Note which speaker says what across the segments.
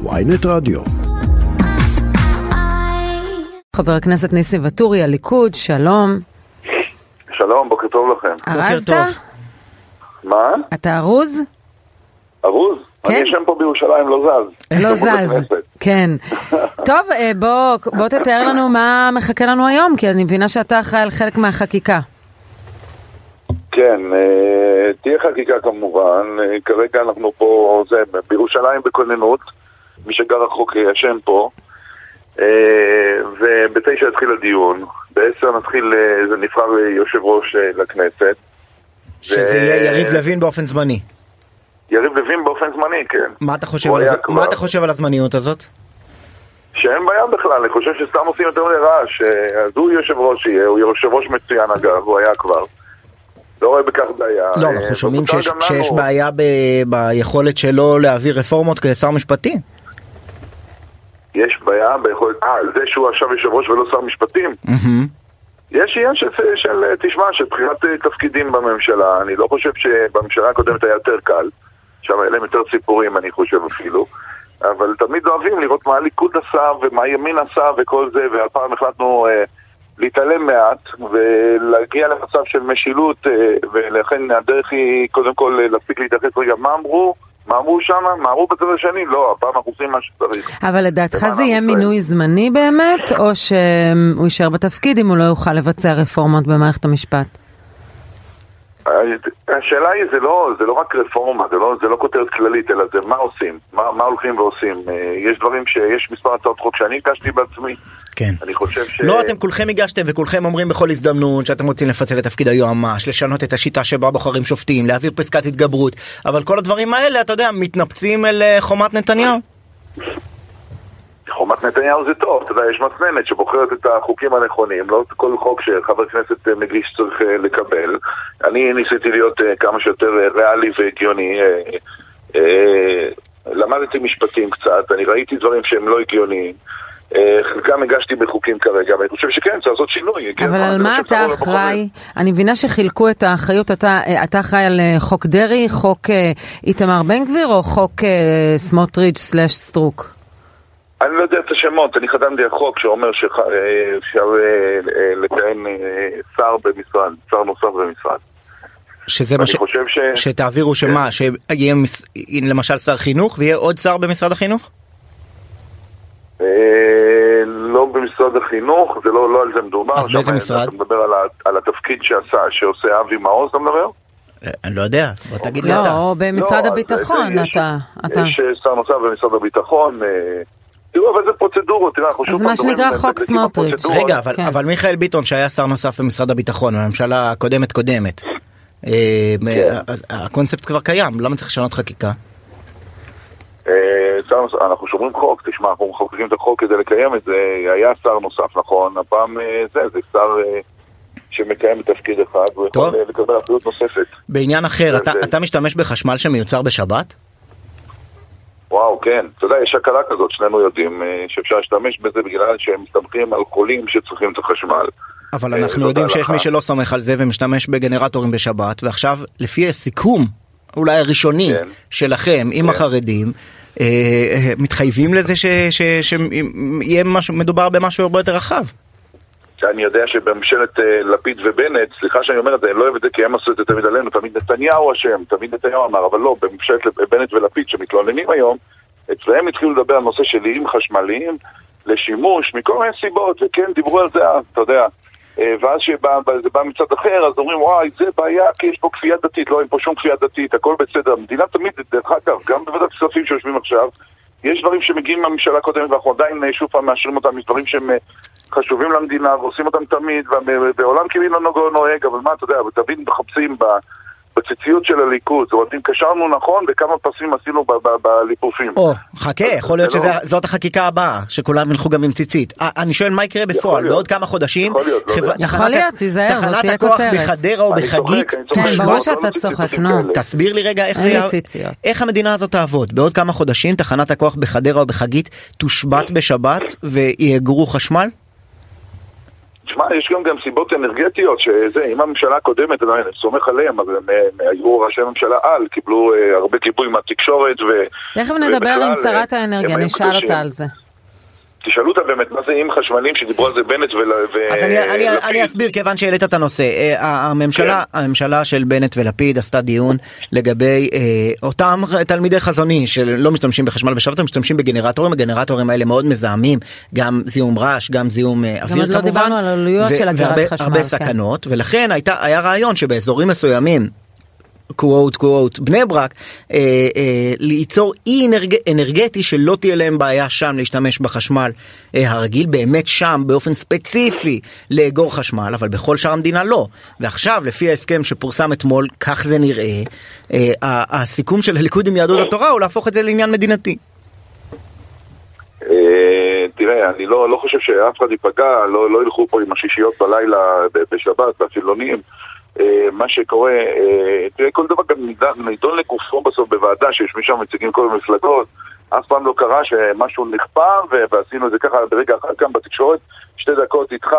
Speaker 1: ויינט רדיו.
Speaker 2: חבר הכנסת ניסים ואטורי, הליכוד, שלום.
Speaker 3: שלום, בוקר טוב לכם.
Speaker 2: ארזת?
Speaker 3: מה?
Speaker 2: אתה ארוז?
Speaker 3: ארוז?
Speaker 2: כן.
Speaker 3: אני ישן פה בירושלים, לא זז.
Speaker 2: לא זז. כן. טוב, אה, בוא, בוא תתאר לנו מה מחכה לנו היום, כי אני מבינה שאתה אחראי על חלק מהחקיקה.
Speaker 3: כן, אה, תהיה חקיקה כמובן. אה, כרגע אנחנו פה, זה, בירושלים בכוננות. מי שגר רחוק ישן פה. אה, ובתשע יתחיל הדיון. בעשר נתחיל, אה, זה נבחר יושב ראש אה, לכנסת.
Speaker 4: שזה יהיה יריב לוין באופן זמני.
Speaker 3: יריב לוין באופן זמני, כן.
Speaker 4: מה אתה חושב על
Speaker 3: כבר.
Speaker 4: מה אתה חושב על הזמניות הזאת?
Speaker 3: שאין בעיה בכלל, אני חושב שסתם עושים יותר מדי רעש. אה, אז הוא יושב ראש יהיה, הוא יושב ראש מצוין אגב, הוא היה כבר. לא רואה בכך בעיה.
Speaker 4: לא,
Speaker 3: אה,
Speaker 4: אנחנו שומעים שיש- שיש בעיה ב- ביכולת שלו להעביר רפורמות כשר משפטים.
Speaker 3: יש בעיה ביכולת... אה, זה שהוא עכשיו יושב ראש ולא שר משפטים? יש עניין של, של אה, תשמע, של בחירת אה, תפקידים בממשלה. אני לא חושב שבממשלה הקודמת היה יותר קל. שם היה להם יותר סיפורים, אני חושב אפילו. אבל תמיד אוהבים לראות מה הליכוד עשה ומה הימין עשה וכל זה, והפעם החלטנו אה, להתעלם מעט ולהגיע למצב של משילות, אה, ולכן הדרך היא קודם כל אה, להפסיק להתייחס רגע מה אמרו, מה אמרו שם, מה אמרו בצד השני, לא, הפעם אנחנו עושים מה שצריך.
Speaker 2: אבל לדעתך זה יהיה. מינוי זמני באמת, או שהוא יישאר בתפקיד אם הוא לא יוכל לבצע רפורמות במערכת המשפט?
Speaker 3: השאלה היא, זה לא, זה לא רק רפורמה, זה לא, זה לא כותרת כללית, אלא זה מה עושים, מה, מה הולכים ועושים. אה, יש דברים שיש מספר הצעות חוק שאני הגשתי בעצמי,
Speaker 4: כן.
Speaker 3: אני חושב ש...
Speaker 4: לא, אתם כולכם הגשתם וכולכם אומרים בכל הזדמנות שאתם רוצים לפצל את תפקיד היועמ"ש, לשנות את השיטה שבה בוחרים שופטים, להעביר פסקת התגברות, אבל כל הדברים האלה, אתה יודע, מתנפצים אל אה, חומת נתניהו.
Speaker 3: חומת נתניהו זה טוב, אתה יודע, יש מסננת שבוחרת את החוקים הנכונים, לא כל חוק שחבר כנסת אה, מגיש צריך אה, לקבל. אני ניסיתי להיות אה, כמה שיותר ריאלי והגיוני. למדתי משפטים קצת, אני ראיתי דברים שהם לא הגיוניים. חלקם הגשתי בחוקים כרגע, ואני חושב שכן, צריך לעשות שינוי. הגיע
Speaker 2: אבל על מה אתה. אחראי? אני מבינה שחילקו את האחריות, אתה, אחראי על חוק דרעי, חוק איתמר בן גביר או חוק סמוטריץ' סלאש סטרוק?
Speaker 3: אני לא יודע את השמות, אני חתמתי על חוק שאומר שאפשר לכהן אה, שר במשרד, שר נוסף במשרד.
Speaker 4: שזה מה
Speaker 3: אני
Speaker 4: ש...
Speaker 3: חושב ש...
Speaker 4: שתעבירו שמה, שיהיה מס... למשל שר חינוך ויהיה עוד שר במשרד החינוך?
Speaker 3: אה, לא במשרד החינוך, זה לא, לא על זה מדובר.
Speaker 4: אז באיזה משרד?
Speaker 3: אתה מדבר על, ה, על התפקיד שעשה, שעושה אבי מעוז, אתה מדבר?
Speaker 4: אה, אני לא יודע, בוא תגיד לי אתה.
Speaker 2: לא, במשרד
Speaker 3: לא, אז
Speaker 2: הביטחון,
Speaker 3: יש-
Speaker 2: אתה, אתה.
Speaker 3: יש אה, שר נוסף במשרד הביטחון. תראו, אבל זה פרוצדורות, תראה, אנחנו
Speaker 2: אז
Speaker 3: שוב
Speaker 2: מה
Speaker 3: פעם מדברים
Speaker 2: שנקרא
Speaker 3: על
Speaker 2: חוק
Speaker 3: נזקים
Speaker 2: סמוטריץ'.
Speaker 4: רגע, אבל,
Speaker 2: כן.
Speaker 4: אבל מיכאל ביטון שהיה שר נוסף במשרד הביטחון בממשלה הקודמת קודמת. אה,
Speaker 3: כן.
Speaker 4: אז הקונספט כבר קיים, למה צריך לשנות חקיקה?
Speaker 3: אה, אנחנו שומרים חוק, תשמע, אנחנו מחוקקים את החוק כדי לקיים את זה, היה שר נוסף, נכון, הפעם אה, זה, זה שר אה, שמקיים את תפקיד אחד, והוא יכול. אה, לקבל אחריות נוספת.
Speaker 4: בעניין אחר, אתה,
Speaker 3: זה-
Speaker 4: אתה משתמש בחשמל שמיוצר בשבת?
Speaker 3: וואו, כן, אתה יודע, יש הקלה כזאת, שנינו יודעים, אה, שאפשר להשתמש בזה בגלל שהם מסתמכים על חולים שצריכים את החשמל.
Speaker 4: אבל
Speaker 3: אה,
Speaker 4: אנחנו יודעים שיש. מי שלא סומך על זה ומשתמש בגנרטורים בשבת, ועכשיו לפי הסיכום, אולי הראשוני
Speaker 3: כן.
Speaker 4: שלכם עם
Speaker 3: כן.
Speaker 4: החרדים, אה, מתחייבים לזה שיהיה משהו, מדובר במשהו הרבה יותר רחב.
Speaker 3: שאני יודע שבממשלת אה, לפיד ובנט, סליחה שאני אומר את זה, אני לא אוהב את זה כי הם עשו את זה תמיד עלינו, תמיד נתניהו אשם, תמיד נתניהו אמר, אבל לא, בממשלת בנט ולפיד שמתלוננים היום, אצלם התחילו לדבר על נושא של איים חשמליים לשימוש מכל מיני סיבות, וכן, דיברו על זה אז, אתה יודע. אה, ואז שבא, זה בא מצד אחר, אז אומרים, וואי, זה בעיה כי יש פה כפייה דתית, לא, אין פה שום כפייה דתית, הכל בסדר. המדינה תמיד, דרך אגב, גם בוועדת כספים שיושבים עכשיו, יש דברים שמגיעים מהממשלה הקודמת ואנחנו עדיין אה, שוב פעם מאשרים אותם, יש דברים שהם אה, חשובים למדינה ועושים אותם תמיד, ובעולם כאילו לא נוהג, אבל מה, אתה יודע, תמיד מחפשים ב... בציציות של הליכוד, זאת אומרת, אם קשרנו נכון וכמה פסים עשינו בליפופים.
Speaker 4: או, חכה, יכול להיות
Speaker 3: לא-
Speaker 4: שזאת החקיקה הבאה, שכולם ילכו גם עם ציצית. אה, אני שואל מה יקרה בפועל. בעוד כמה חודשים,
Speaker 3: יכול להיות, לא
Speaker 4: תחנת הכוח. בחדרה או בחגית.
Speaker 2: כן, ברור שאתה צוחק, נו.
Speaker 4: תסביר לי רגע איך המדינה הזאת תעבוד בעוד כמה חודשים תחנת הכוח בחדרה או בחגית תושבת בשבת ויאגרו חשמל?
Speaker 3: תשמע, יש גם, גם סיבות אנרגטיות, שזה, אם הממשלה הקודמת, אני סומך עליהם, אז הם, הם היו ראשי ממשלה על, קיבלו אה, הרבה גיבוי מהתקשורת ו...
Speaker 2: תכף נדבר עם שרת האנרגיה, נשאל אותה על זה.
Speaker 3: תשאלו אותה באמת מה זה איים חשמליים שדיברו על זה בנט ולפיד.
Speaker 4: אז אני, אני, אני אסביר כיוון שהעלית את הנושא. אה, הממשלה, כן. הממשלה של בנט ולפיד עשתה דיון לגבי אה, אותם תלמידי חזוני שלא משתמשים בחשמל בשבת, הם משתמשים בגנרטורים, הגנרטורים האלה מאוד מזהמים, גם זיהום רעש, גם זיהום אה, אוויר
Speaker 2: כמובן. גם עוד לא דיברנו על עלויות של הגזרת חשמל.
Speaker 4: והרבה סכנות, כן. ולכן הייתה, היה רעיון שבאזורים מסוימים קוואט קוואט בני ברק אה, אה, ליצור אי אנרג, אנרגטי שלא תהיה להם בעיה שם להשתמש בחשמל אה, הרגיל באמת שם באופן ספציפי לאגור חשמל אבל בכל שאר המדינה לא ועכשיו לפי ההסכם שפורסם אתמול כך זה נראה אה, הסיכום של הליכוד עם יהדות התורה הוא להפוך את זה לעניין מדינתי.
Speaker 3: אה, תראה, אני לא, לא חושב שאף אחד ייפגע, לא, לא ילכו פה עם השישיות בלילה בשבת, החילונים. אה, מה שקורה, אה, תראה, כל דבר גם נידון לגופו בסוף בוועדה שיושבים שם מציגים כל המפלגות. אף פעם לא קרה שמשהו נכפה ועשינו את זה ככה ברגע אחר כך בתקשורת, שתי דקות איתך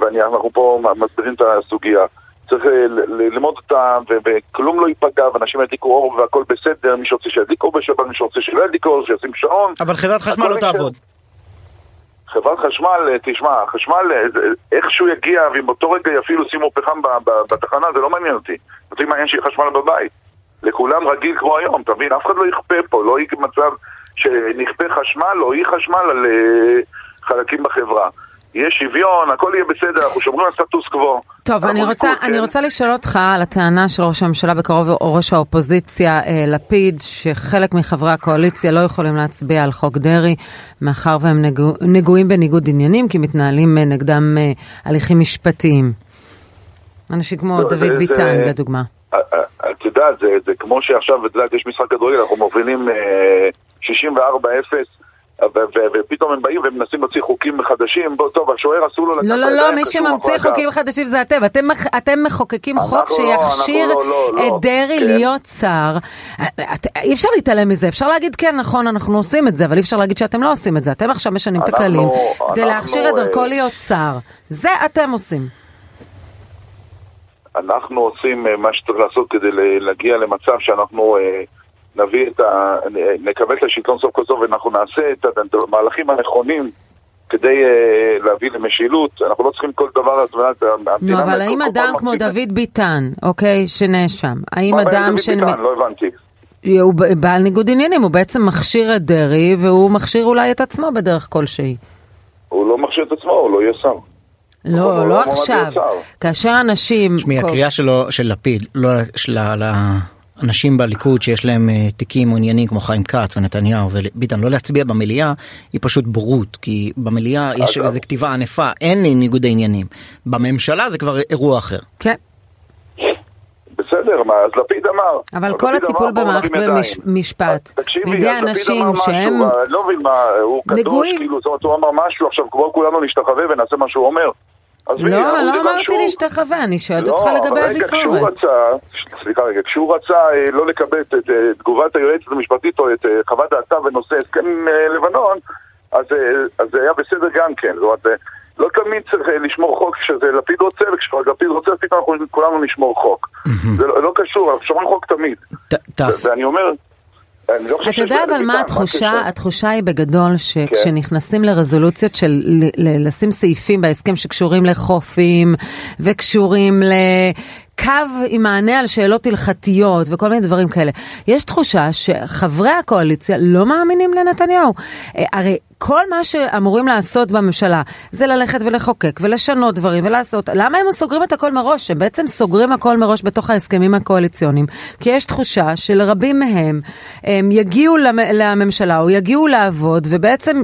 Speaker 3: ואנחנו פה מסבירים את הסוגיה. צריך אה, ללמוד אותה וכלום לא ייפגע ואנשים ידליקו אור והכל בסדר, מי שרוצה שידליק אור בשבת, מי שרוצה שלא ידליק אור, שישים שעון.
Speaker 4: אבל חברת חשמל לא תעבוד.
Speaker 3: חברת חשמל, אה, תשמע, חשמל אה, איכשהו יגיע ואם באותו רגע אפילו שימו פחם בתחנה זה לא מעניין אותי. אותי מעניין שיהיה חשמל בבית. לכולם רגיל כמו היום, אתה מבין? אף אחד לא יכפה פה, לא יהיה מצב שנכפה חשמל או אי חשמל על uh, חלקים בחברה. יהיה שוויון, הכל יהיה בסדר, אנחנו שומרים על סטטוס קוו.
Speaker 2: טוב, אני רוצה, אני כן. רוצה לשאול אותך על הטענה של ראש הממשלה בקרוב, או ראש האופוזיציה אה, לפיד, שחלק מחברי הקואליציה לא יכולים להצביע על חוק דרעי, מאחר והם נגוע, נגועים בניגוד עניינים, כי מתנהלים אה, נגדם אה, הליכים משפטיים. אנשים כמו לא, דוד זה, ביטן, זה, לדוגמה.
Speaker 3: אה, אה, את יודעת, זה, זה כמו שעכשיו, את יודעת, יש משחק כדורגל, אנחנו מובילים אה, 64-0. ופתאום הם באים ומנסים להוציא חוקים חדשים, טוב, השוער אסור לו
Speaker 2: לקחת... לא, לא, לא, מי שממציא חוקים חדשים זה אתם. אתם, אתם מחוקקים חוק לא, שיכשיר לא, לא, לא, את דרעי כן. להיות שר. אי אפשר להתעלם מזה, אפשר להגיד כן, נכון, אנחנו עושים את זה, אבל אי אפשר להגיד שאתם לא עושים את זה. אתם עכשיו משנים את הכללים כדי להכשיר את דרכו אה, להיות שר. זה אתם עושים.
Speaker 3: אנחנו עושים אה, מה שצריך לעשות כדי להגיע למצב שאנחנו... אה, נביא את ה... נקבל את השלטון סוף כל סוף ואנחנו נעשה את המהלכים הנכונים כדי uh, להביא למשילות, אנחנו לא צריכים כל דבר על מנת
Speaker 2: המדינה... אבל האם אדם כמו דוד ביטן, אוקיי, שנאשם, האם אדם ש...
Speaker 3: מה ביטן? לא הבנתי.
Speaker 2: הוא בעל ניגוד עניינים, הוא בעצם מכשיר את דרעי והוא מכשיר אולי את עצמו בדרך כלשהי.
Speaker 3: הוא לא מכשיר את עצמו, הוא לא יהיה שר.
Speaker 2: לא, לא, לא עכשיו. כאשר אנשים...
Speaker 4: תשמעי, הקריאה שלו, של לפיד, לא, של אנשים בליכוד שיש להם uh, תיקים או עניינים כמו חיים כץ ונתניהו וביטן לא להצביע במליאה היא פשוט בורות כי במליאה יש איזו כתיבה ענפה אין ניגוד העניינים בממשלה זה כבר אירוע אחר.
Speaker 2: כן.
Speaker 3: בסדר, מה, אז לפיד אמר.
Speaker 2: אבל כל הטיפול במערכת במשפט, בידי אנשים שהם
Speaker 3: לא מבין מה, הוא קדוש, כאילו, זאת אומרת, הוא אמר משהו, עכשיו כולנו נשתחווה ונעשה מה שהוא אומר.
Speaker 2: לא, לא אמרתי להשתחווה, אני שואלת אותך לא, לגבי הביקורת.
Speaker 3: כשהוא רצה, סליחה רגע, כשהוא רצה אה, לא לקבל את תגובת היועצת המשפטית או את אה, חוות דעתה בנושא הסכם אה, לבנון, אז זה היה בסדר גם כן. זאת אומרת, לא תמיד צריך לשמור חוק כשזה לפיד רוצה, וכשלפיד רוצה, פתאום אנחנו כולנו נשמור חוק. זה לא קשור, אנחנו שומרים חוק תמיד. ואני אומר...
Speaker 2: לא אתה יודע אבל מה התחושה? התחושה היא בגדול שכשנכנסים כן. לרזולוציות של לשים סעיפים בהסכם שקשורים לחופים וקשורים ל... קו עם מענה על שאלות הלכתיות וכל מיני דברים כאלה. יש תחושה שחברי הקואליציה לא מאמינים לנתניהו. אה, הרי כל מה שאמורים לעשות בממשלה זה ללכת ולחוקק ולשנות דברים ולעשות, למה הם סוגרים את הכל מראש? הם בעצם סוגרים הכל מראש בתוך ההסכמים הקואליציוניים, כי יש תחושה שלרבים מהם הם יגיעו לממשלה או יגיעו לעבוד ובעצם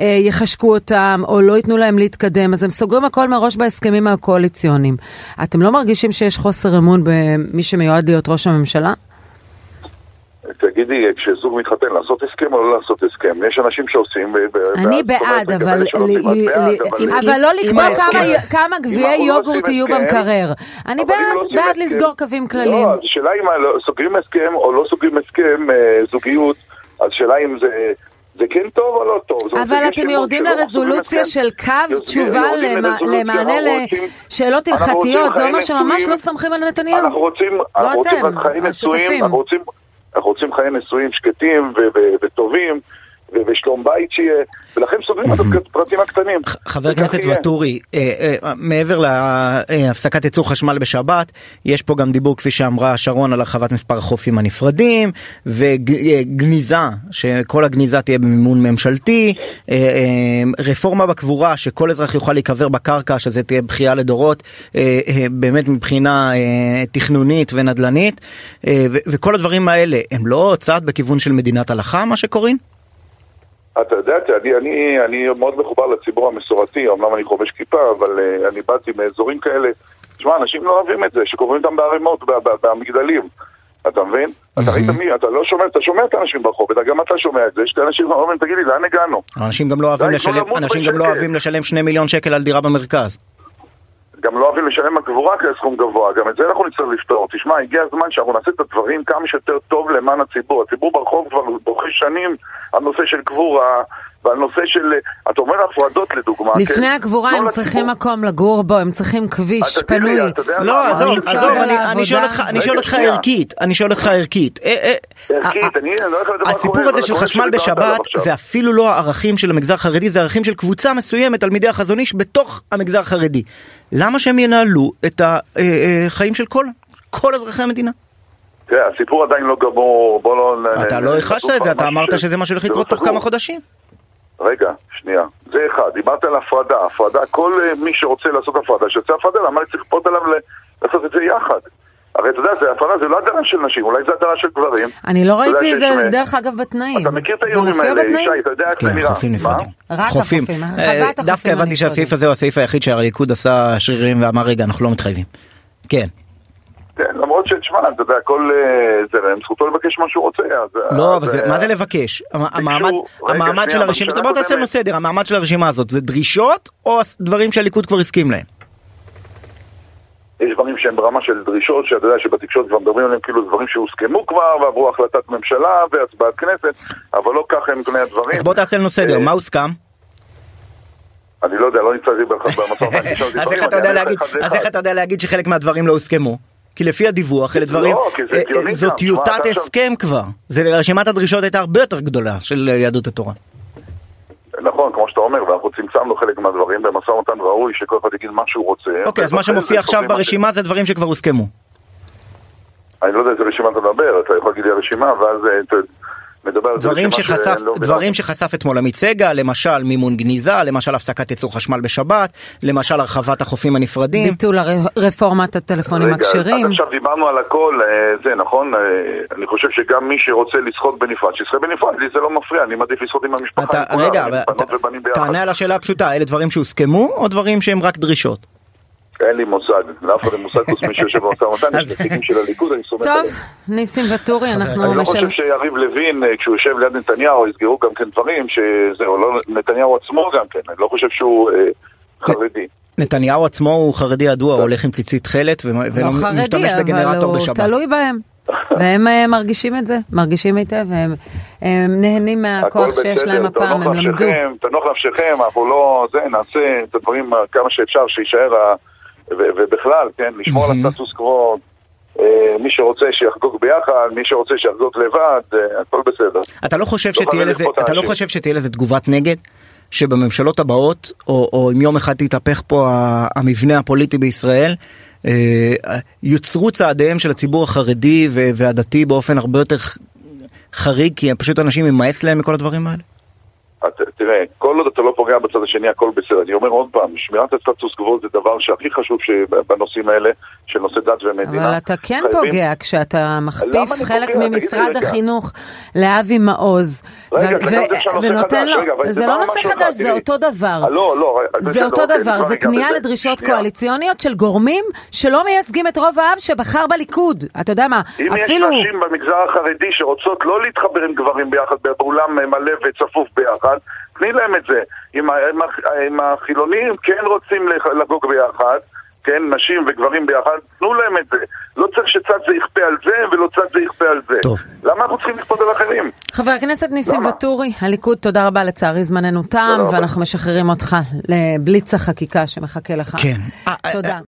Speaker 2: אה, יחשקו אותם או לא ייתנו להם להתקדם, אז הם סוגרים הכל מראש בהסכמים הקואליציוניים. אתם לא מרגישים שיש חוסר אמון במי שמיועד להיות ראש הממשלה?
Speaker 3: תגידי, כשזוג מתחתן, לעשות הסכם או לא לעשות הסכם? יש אנשים שעושים...
Speaker 2: אני בעד, אבל לא לקבוע כמה גביעי לא יוגורט יהיו במקרר. אני לא בעד לסגור קווים כלליים.
Speaker 3: לא, השאלה אם סוגרים הסכם או לא סוגרים הסכם אה, זוגיות, אז שאלה אם זה... זה כן טוב או לא טוב.
Speaker 2: אבל אתם יורדים לרזולוציה של קו תשובה למענה לשאלות הלכתיות, זה אומר שממש לא סומכים על נתניהו.
Speaker 3: אנחנו רוצים,
Speaker 2: לא
Speaker 3: אתם, השותפים. אנחנו רוצים חיי נישואים שקטים וטובים. ושלום בית שיהיה, ולכן סוגרים את הפרטים הקטנים.
Speaker 4: חבר הכנסת ואטורי, אה, אה, מעבר להפסקת ייצור חשמל בשבת, יש פה גם דיבור כפי שאמרה שרון על הרחבת מספר החופים הנפרדים, וגניזה, שכל הגניזה תהיה במימון ממשלתי, אה, רפורמה בקבורה, שכל אזרח יוכל להיקבר בקרקע, שזה תהיה בכייה לדורות, באמת מבחינה תכנונית ונדל"נית, וכל הדברים האלה, הם לא צעד בכיוון של מדינת הלכה, מה שקוראים?
Speaker 3: אתה יודע, אני, אני, אני מאוד מחובר לציבור המסורתי, אמנם אני חובש כיפה, אבל uh, אני באתי מאזורים כאלה. תשמע, אנשים לא אוהבים את זה, שקוראים אותם בערימות, במגדלים. אתה מבין? אתה ראית מי, אתה לא שומע, אתה שומע את האנשים ברחוב, גם אתה שומע את זה, יש אנשים שאומרים, תגיד לי, לאן הגענו?
Speaker 4: אנשים גם לא אנשים גם לא אוהבים לשלם שני מיליון שקל על דירה במרכז.
Speaker 3: גם לא אוהבים לשלם על קבורה כסכום גבוה, גם את זה אנחנו נצטרך לפתור. תשמע, הגיע הזמן שאנחנו נעשה את הדברים כמה שיותר טוב למען הציבור. הציבור ברחוב כבר בוכה שנים על נושא של קבורה, ועל נושא של, אתה אומר הפרדות לדוגמה.
Speaker 2: לפני כן? הקבורה לא הם צריכים מקום לגור בו, הם צריכים כביש פנוי.
Speaker 4: לא, עזוב, עזוב, אני שואל אותך ערכית, אני שואל אותך ערכית.
Speaker 3: אה, אה, ערכית, אני לא יודע מה
Speaker 4: הסיפור הזה של חשמל בשבת זה אפילו לא הערכים של המגזר החרדי, זה ערכים של קבוצה מסוימת, תלמידי החזון איש, בתוך המגזר החרדי. למה שהם ינהלו את החיים של כל אזרחי המדינה?
Speaker 3: תראה, הסיפור עדיין לא גמור, בוא לא...
Speaker 4: אתה לא הכחשת את זה, אתה אמרת שזה מה שהולך לקרות תוך כמה חודשים.
Speaker 3: רגע, שנייה. זה אחד. דיברת על הפרדה. הפרדה, כל uh, מי שרוצה לעשות הפרדה, שיוצא הפרדה, למה אני צריך לכפות עליו לעשות את זה יחד? הרי אתה יודע, זה הפרדה זה לא הדרה של נשים, אולי זה הדרה של גברים.
Speaker 2: אני לא ראיתי את זה, דרך אגב, בתנאים.
Speaker 3: אתה מכיר את האיומים האלה, ישי, אתה יודע איך זה
Speaker 4: כן,
Speaker 3: נראה.
Speaker 4: חופים נפרדים.
Speaker 2: רק החופים,
Speaker 4: אה, דווקא הבנתי שהסעיף הזה הוא הסעיף היחיד שהליכוד עשה שרירים ואמר, רגע, אנחנו לא מתחייבים. כן.
Speaker 3: כן, למרות שתשמע, אתה יודע, כל אה, זרם, זכותו לבקש מה שהוא רוצה. אז,
Speaker 4: לא, אבל זה, מה זה לבקש? המעמד, המעמד של הרשימה, בוא תעשה לנו סדר, המעמד של הרשימה הזאת, זה דרישות או דברים שהליכוד כבר הסכים להם?
Speaker 3: יש דברים שהם ברמה של דרישות, שאתה יודע שבתקשורת כבר מדברים עליהם כאילו דברים שהוסכמו כבר ועברו החלטת ממשלה והצבעת כנסת, אבל לא ככה הם פני הדברים.
Speaker 4: אז בוא תעשה לנו סדר, מה הוסכם?
Speaker 3: אני לא יודע, לא נמצאתי במשא ומתן.
Speaker 4: אז איך אתה יודע להגיד שחלק מהדברים לא הוסכמו? כי לפי הדיווח אלה דברים, לא, אה, אה, זו טיוטת הסכם כבר, זה רשימת הדרישות הייתה הרבה יותר גדולה של יהדות התורה.
Speaker 3: נכון, כמו שאתה אומר, ואנחנו צמצמנו חלק מהדברים במשא ומתן ראוי שכל אחד יגיד מה שהוא רוצה.
Speaker 4: אוקיי, אז מה שמופיע עכשיו ברשימה זה דברים שכבר הוסכמו.
Speaker 3: אני לא יודע איזה רשימה אתה מדבר, אתה יכול להגיד לי הרשימה, ואז מדבר
Speaker 4: דברים שחשף, לא דברים שחשף אתמול עמית סגל, למשל מימון גניזה, למשל הפסקת ייצור חשמל בשבת, למשל הרחבת החופים הנפרדים.
Speaker 2: ביטול רפורמת הטלפונים הכשרים.
Speaker 3: עכשיו דיברנו על הכל, אה, זה נכון, אה, אני חושב שגם מי שרוצה לשחות בנפרד, שישחה בנפרד, לי זה לא מפריע, אני מעדיף לשחות עם המשפחה. אתה,
Speaker 4: רגע, תענה על השאלה הפשוטה, אלה דברים שהוסכמו או דברים שהם רק דרישות?
Speaker 3: אין לי מושג, לאף אחד אין מושג חוץ מי שיושב במשא ומתן, יש נציגים של הליכוד, אני סומך
Speaker 2: עליהם. טוב, ניסים ואטורי, אנחנו...
Speaker 3: אני לא חושב שיריב לוין, אה, כשהוא יושב ליד נתניהו, יסגרו גם כן דברים, שזהו, לא נתניהו עצמו גם כן, אני לא חושב שהוא אה, חרדי.
Speaker 4: נתניהו עצמו הוא חרדי ידוע, הוא הולך עם ציצית תכלת ולא לא בגנרטור בשבת.
Speaker 2: הוא תלוי בהם. והם אה, מרגישים את זה, מרגישים היטב, והם נהנים מהכוח שיש להם הפעם, הם למדו.
Speaker 3: תנוח נפשכם, אנחנו לא, זה, נעשה את הדברים כמה שאפשר, שיישאר ובכלל, כן, לשמור על הסטטוס קוו. אה, מי שרוצה שיחגוג ביחד, מי שרוצה שיחגוג לבד, אה, הכל בסדר.
Speaker 4: אתה לא חושב שתהיה לזה, אתה לא חושב שתהיה לזה תגובת נגד? שבממשלות הבאות, או, או אם יום אחד תתהפך פה המבנה הפוליטי בישראל, אה, יוצרו צעדיהם של הציבור החרדי והדתי באופן הרבה יותר חריג, כי פשוט אנשים ממאס להם מכל הדברים האלה?
Speaker 3: תראה, כל עוד אתה לא פוגע בצד השני הכל בסדר. אני אומר עוד פעם, שמירת הסטטוס קוו זה דבר שהכי חשוב בנושאים האלה של נושא דת ומדינה.
Speaker 2: אבל אתה כן חייבים... פוגע כשאתה מכפיף חלק פוגע? ממשרד החינוך לאבי מעוז.
Speaker 3: רגע,
Speaker 2: ו- ונותן לו, רגע, זה לא נושא חדש, זה אותו דבר.
Speaker 3: אה, לא, לא,
Speaker 2: זה אותו אוקיי, דבר, זה כניעה לדרישות קואליציוניות של גורמים שלא מייצגים את רוב העם שבחר בליכוד. אתה יודע מה,
Speaker 3: אפילו... אם יש נשים במגזר החרדי שרוצות לא להתחבר עם גברים ביחד באולם מלא וצפוף ביחד, תני להם את זה. אם, אם, אם החילונים כן רוצים לגוג ביחד, כן, נשים וגברים ביחד, תנו להם את זה. לא צריך שצד זה יכפה על זה ולא צד זה יכפה על זה.
Speaker 4: טוב.
Speaker 3: למה אנחנו צריכים לכפות על אחרים?
Speaker 2: חבר הכנסת ניסים? ואטורי, הליכוד, תודה רבה, לצערי זמננו תם. ואנחנו משחררים אותך לבליץ החקיקה שמחכה לך.
Speaker 4: כן. אה, אה,
Speaker 2: תודה.